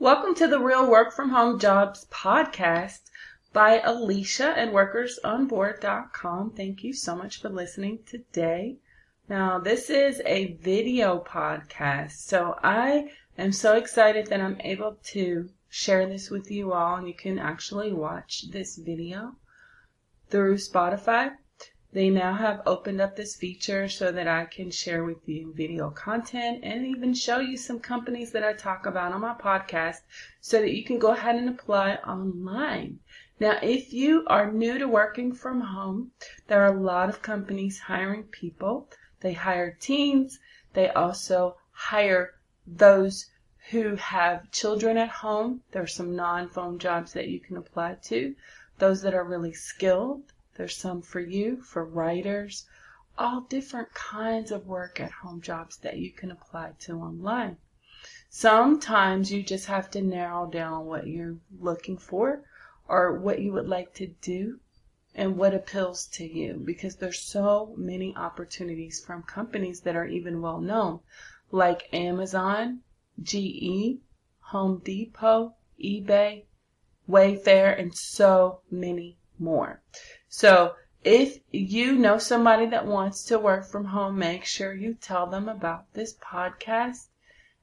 Welcome to the Real Work from Home Jobs podcast by Alicia and workersonboard.com. Thank you so much for listening today. Now, this is a video podcast, so I am so excited that I'm able to share this with you all, and you can actually watch this video through Spotify. They now have opened up this feature so that I can share with you video content and even show you some companies that I talk about on my podcast so that you can go ahead and apply online. Now, if you are new to working from home, there are a lot of companies hiring people. They hire teens. They also hire those who have children at home. There are some non-phone jobs that you can apply to. Those that are really skilled there's some for you, for writers, all different kinds of work at home jobs that you can apply to online. Sometimes you just have to narrow down what you're looking for or what you would like to do and what appeals to you because there's so many opportunities from companies that are even well known like Amazon, GE, Home Depot, eBay, Wayfair, and so many more. So if you know somebody that wants to work from home, make sure you tell them about this podcast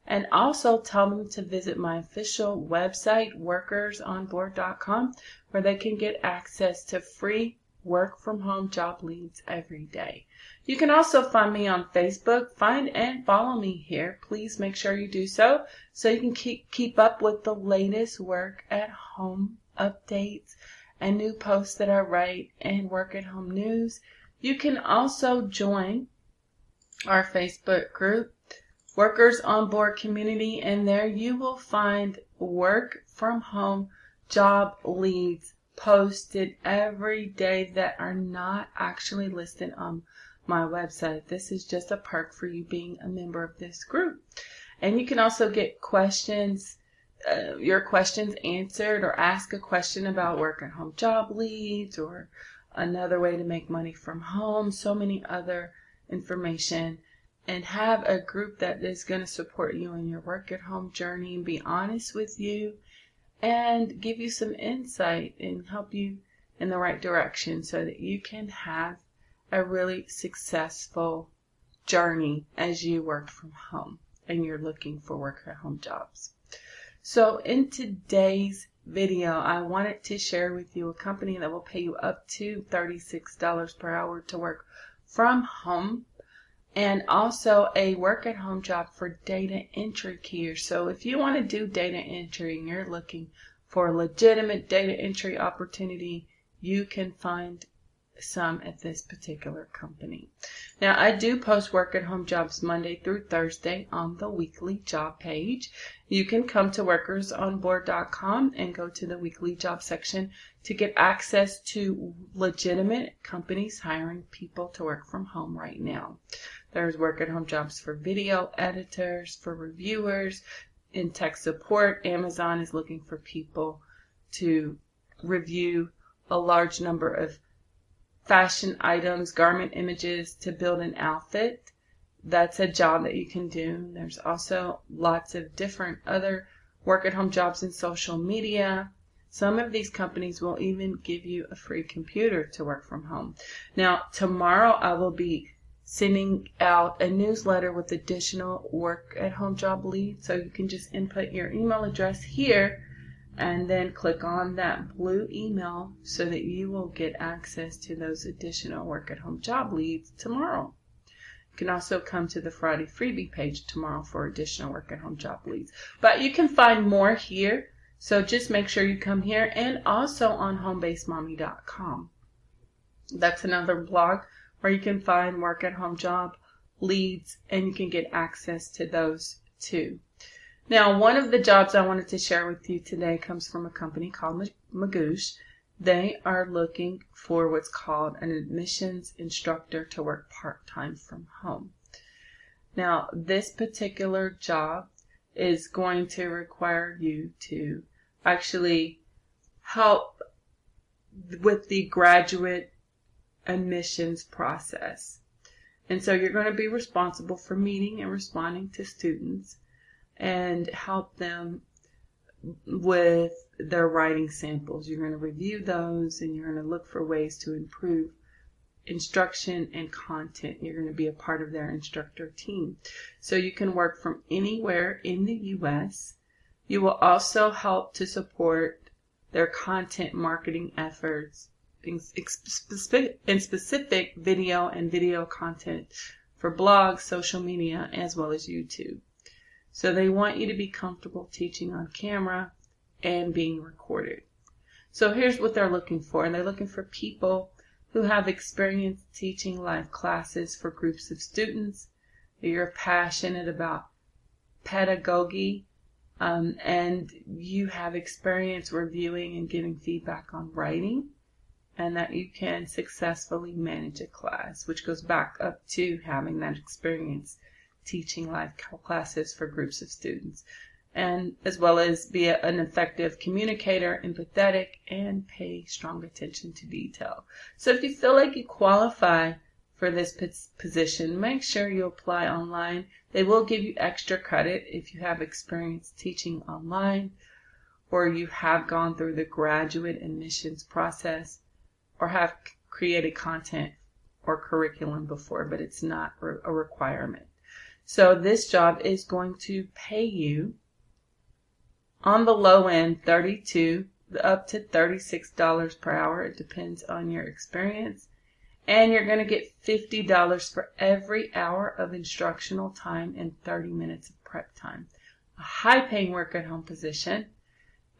and also tell them to visit my official website, workersonboard.com, where they can get access to free work from home job leads every day. You can also find me on Facebook. Find and follow me here. Please make sure you do so so you can keep keep up with the latest work at home updates and new posts that I write and work at home news. You can also join our Facebook group, Workers on Board Community, and there you will find work from home job leads posted every day that are not actually listed on my website. This is just a perk for you being a member of this group. And you can also get questions uh, your questions answered or ask a question about work at home job leads or another way to make money from home, so many other information and have a group that is going to support you in your work at home journey and be honest with you and give you some insight and help you in the right direction so that you can have a really successful journey as you work from home and you're looking for work at home jobs. So in today's video, I wanted to share with you a company that will pay you up to $36 per hour to work from home and also a work at home job for data entry keyers. So if you want to do data entry and you're looking for a legitimate data entry opportunity, you can find some at this particular company. Now, I do post work at home jobs Monday through Thursday on the weekly job page. You can come to workersonboard.com and go to the weekly job section to get access to legitimate companies hiring people to work from home right now. There's work at home jobs for video editors, for reviewers, in tech support. Amazon is looking for people to review a large number of fashion items, garment images to build an outfit. That's a job that you can do. There's also lots of different other work at home jobs in social media. Some of these companies will even give you a free computer to work from home. Now, tomorrow I will be sending out a newsletter with additional work at home job leads. So you can just input your email address here and then click on that blue email so that you will get access to those additional work at home job leads tomorrow. You can also come to the Friday freebie page tomorrow for additional work at home job leads. But you can find more here, so just make sure you come here and also on homebasemommy.com. That's another blog where you can find work at home job leads and you can get access to those too. Now, one of the jobs I wanted to share with you today comes from a company called Magoosh. They are looking for what's called an admissions instructor to work part time from home. Now, this particular job is going to require you to actually help with the graduate admissions process. And so you're going to be responsible for meeting and responding to students and help them with their writing samples. You're going to review those and you're going to look for ways to improve instruction and content. You're going to be a part of their instructor team. So you can work from anywhere in the U.S. You will also help to support their content marketing efforts in specific video and video content for blogs, social media, as well as YouTube. So they want you to be comfortable teaching on camera and being recorded. So here's what they're looking for. And they're looking for people who have experience teaching live classes for groups of students. That you're passionate about pedagogy um, and you have experience reviewing and giving feedback on writing and that you can successfully manage a class, which goes back up to having that experience teaching live classes for groups of students, and as well as be an effective communicator, empathetic, and pay strong attention to detail. So if you feel like you qualify for this position, make sure you apply online. They will give you extra credit if you have experience teaching online or you have gone through the graduate admissions process or have created content or curriculum before, but it's not a requirement. So this job is going to pay you on the low end 32 up to $36 per hour. It depends on your experience. And you're going to get $50 for every hour of instructional time and 30 minutes of prep time. A high paying work at home position.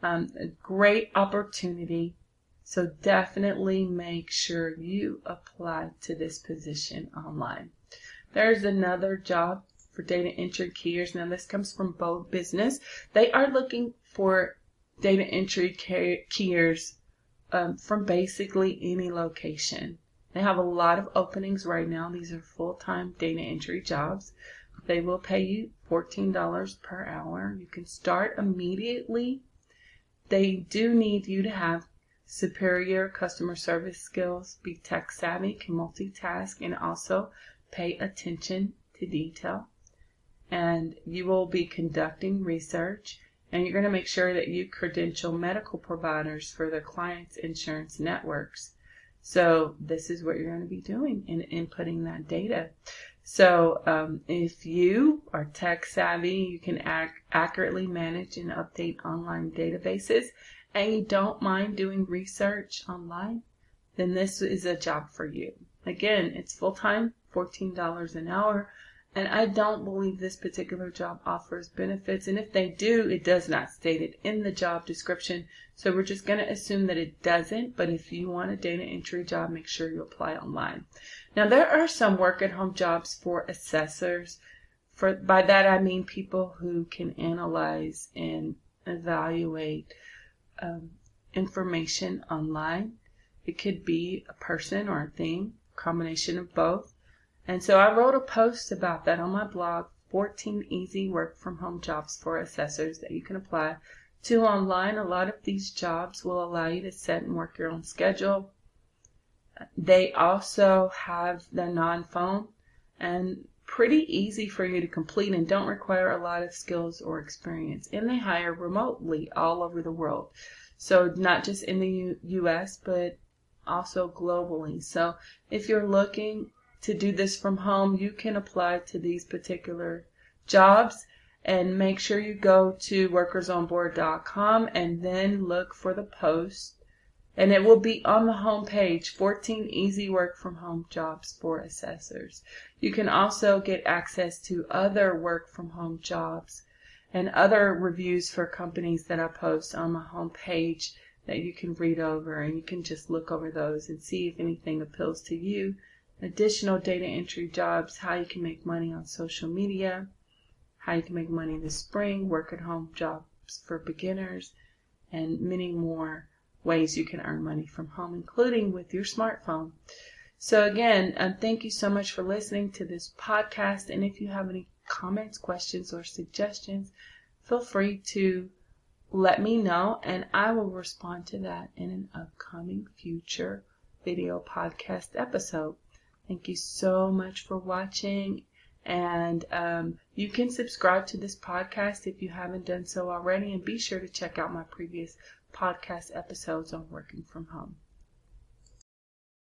Um, a great opportunity so definitely make sure you apply to this position online. There's another job for data entry keyers. Now this comes from Bold Business. They are looking for data entry keyers um, from basically any location. They have a lot of openings right now. These are full-time data entry jobs. They will pay you $14 per hour. You can start immediately. They do need you to have superior customer service skills, be tech savvy, can multitask, and also pay attention to detail. And you will be conducting research and you're going to make sure that you credential medical providers for their clients' insurance networks. So this is what you're going to be doing in inputting that data. So um, if you are tech savvy, you can ac- accurately manage and update online databases and you don't mind doing research online, then this is a job for you. Again, it's full time, $14 an hour, and I don't believe this particular job offers benefits. And if they do, it does not state it in the job description. So we're just going to assume that it doesn't. But if you want a data entry job, make sure you apply online. Now, there are some work at home jobs for assessors. For, by that I mean people who can analyze and evaluate um, information online. It could be a person or a thing, combination of both. And so I wrote a post about that on my blog 14 easy work from home jobs for assessors that you can apply to online. A lot of these jobs will allow you to set and work your own schedule. They also have the non phone and pretty easy for you to complete and don't require a lot of skills or experience. And they hire remotely all over the world. So not just in the U- US, but also globally. So if you're looking to do this from home, you can apply to these particular jobs and make sure you go to workersonboard.com and then look for the post and it will be on the home page 14 easy work from home jobs for assessors. You can also get access to other work from home jobs and other reviews for companies that I post on my home page that you can read over and you can just look over those and see if anything appeals to you. Additional data entry jobs, how you can make money on social media, how you can make money this spring, work at home jobs for beginners, and many more ways you can earn money from home, including with your smartphone. So again, um, thank you so much for listening to this podcast. And if you have any comments, questions, or suggestions, feel free to let me know and I will respond to that in an upcoming future video podcast episode. Thank you so much for watching And um, you can subscribe to this podcast if you haven't done so already, and be sure to check out my previous podcast episodes on working from home.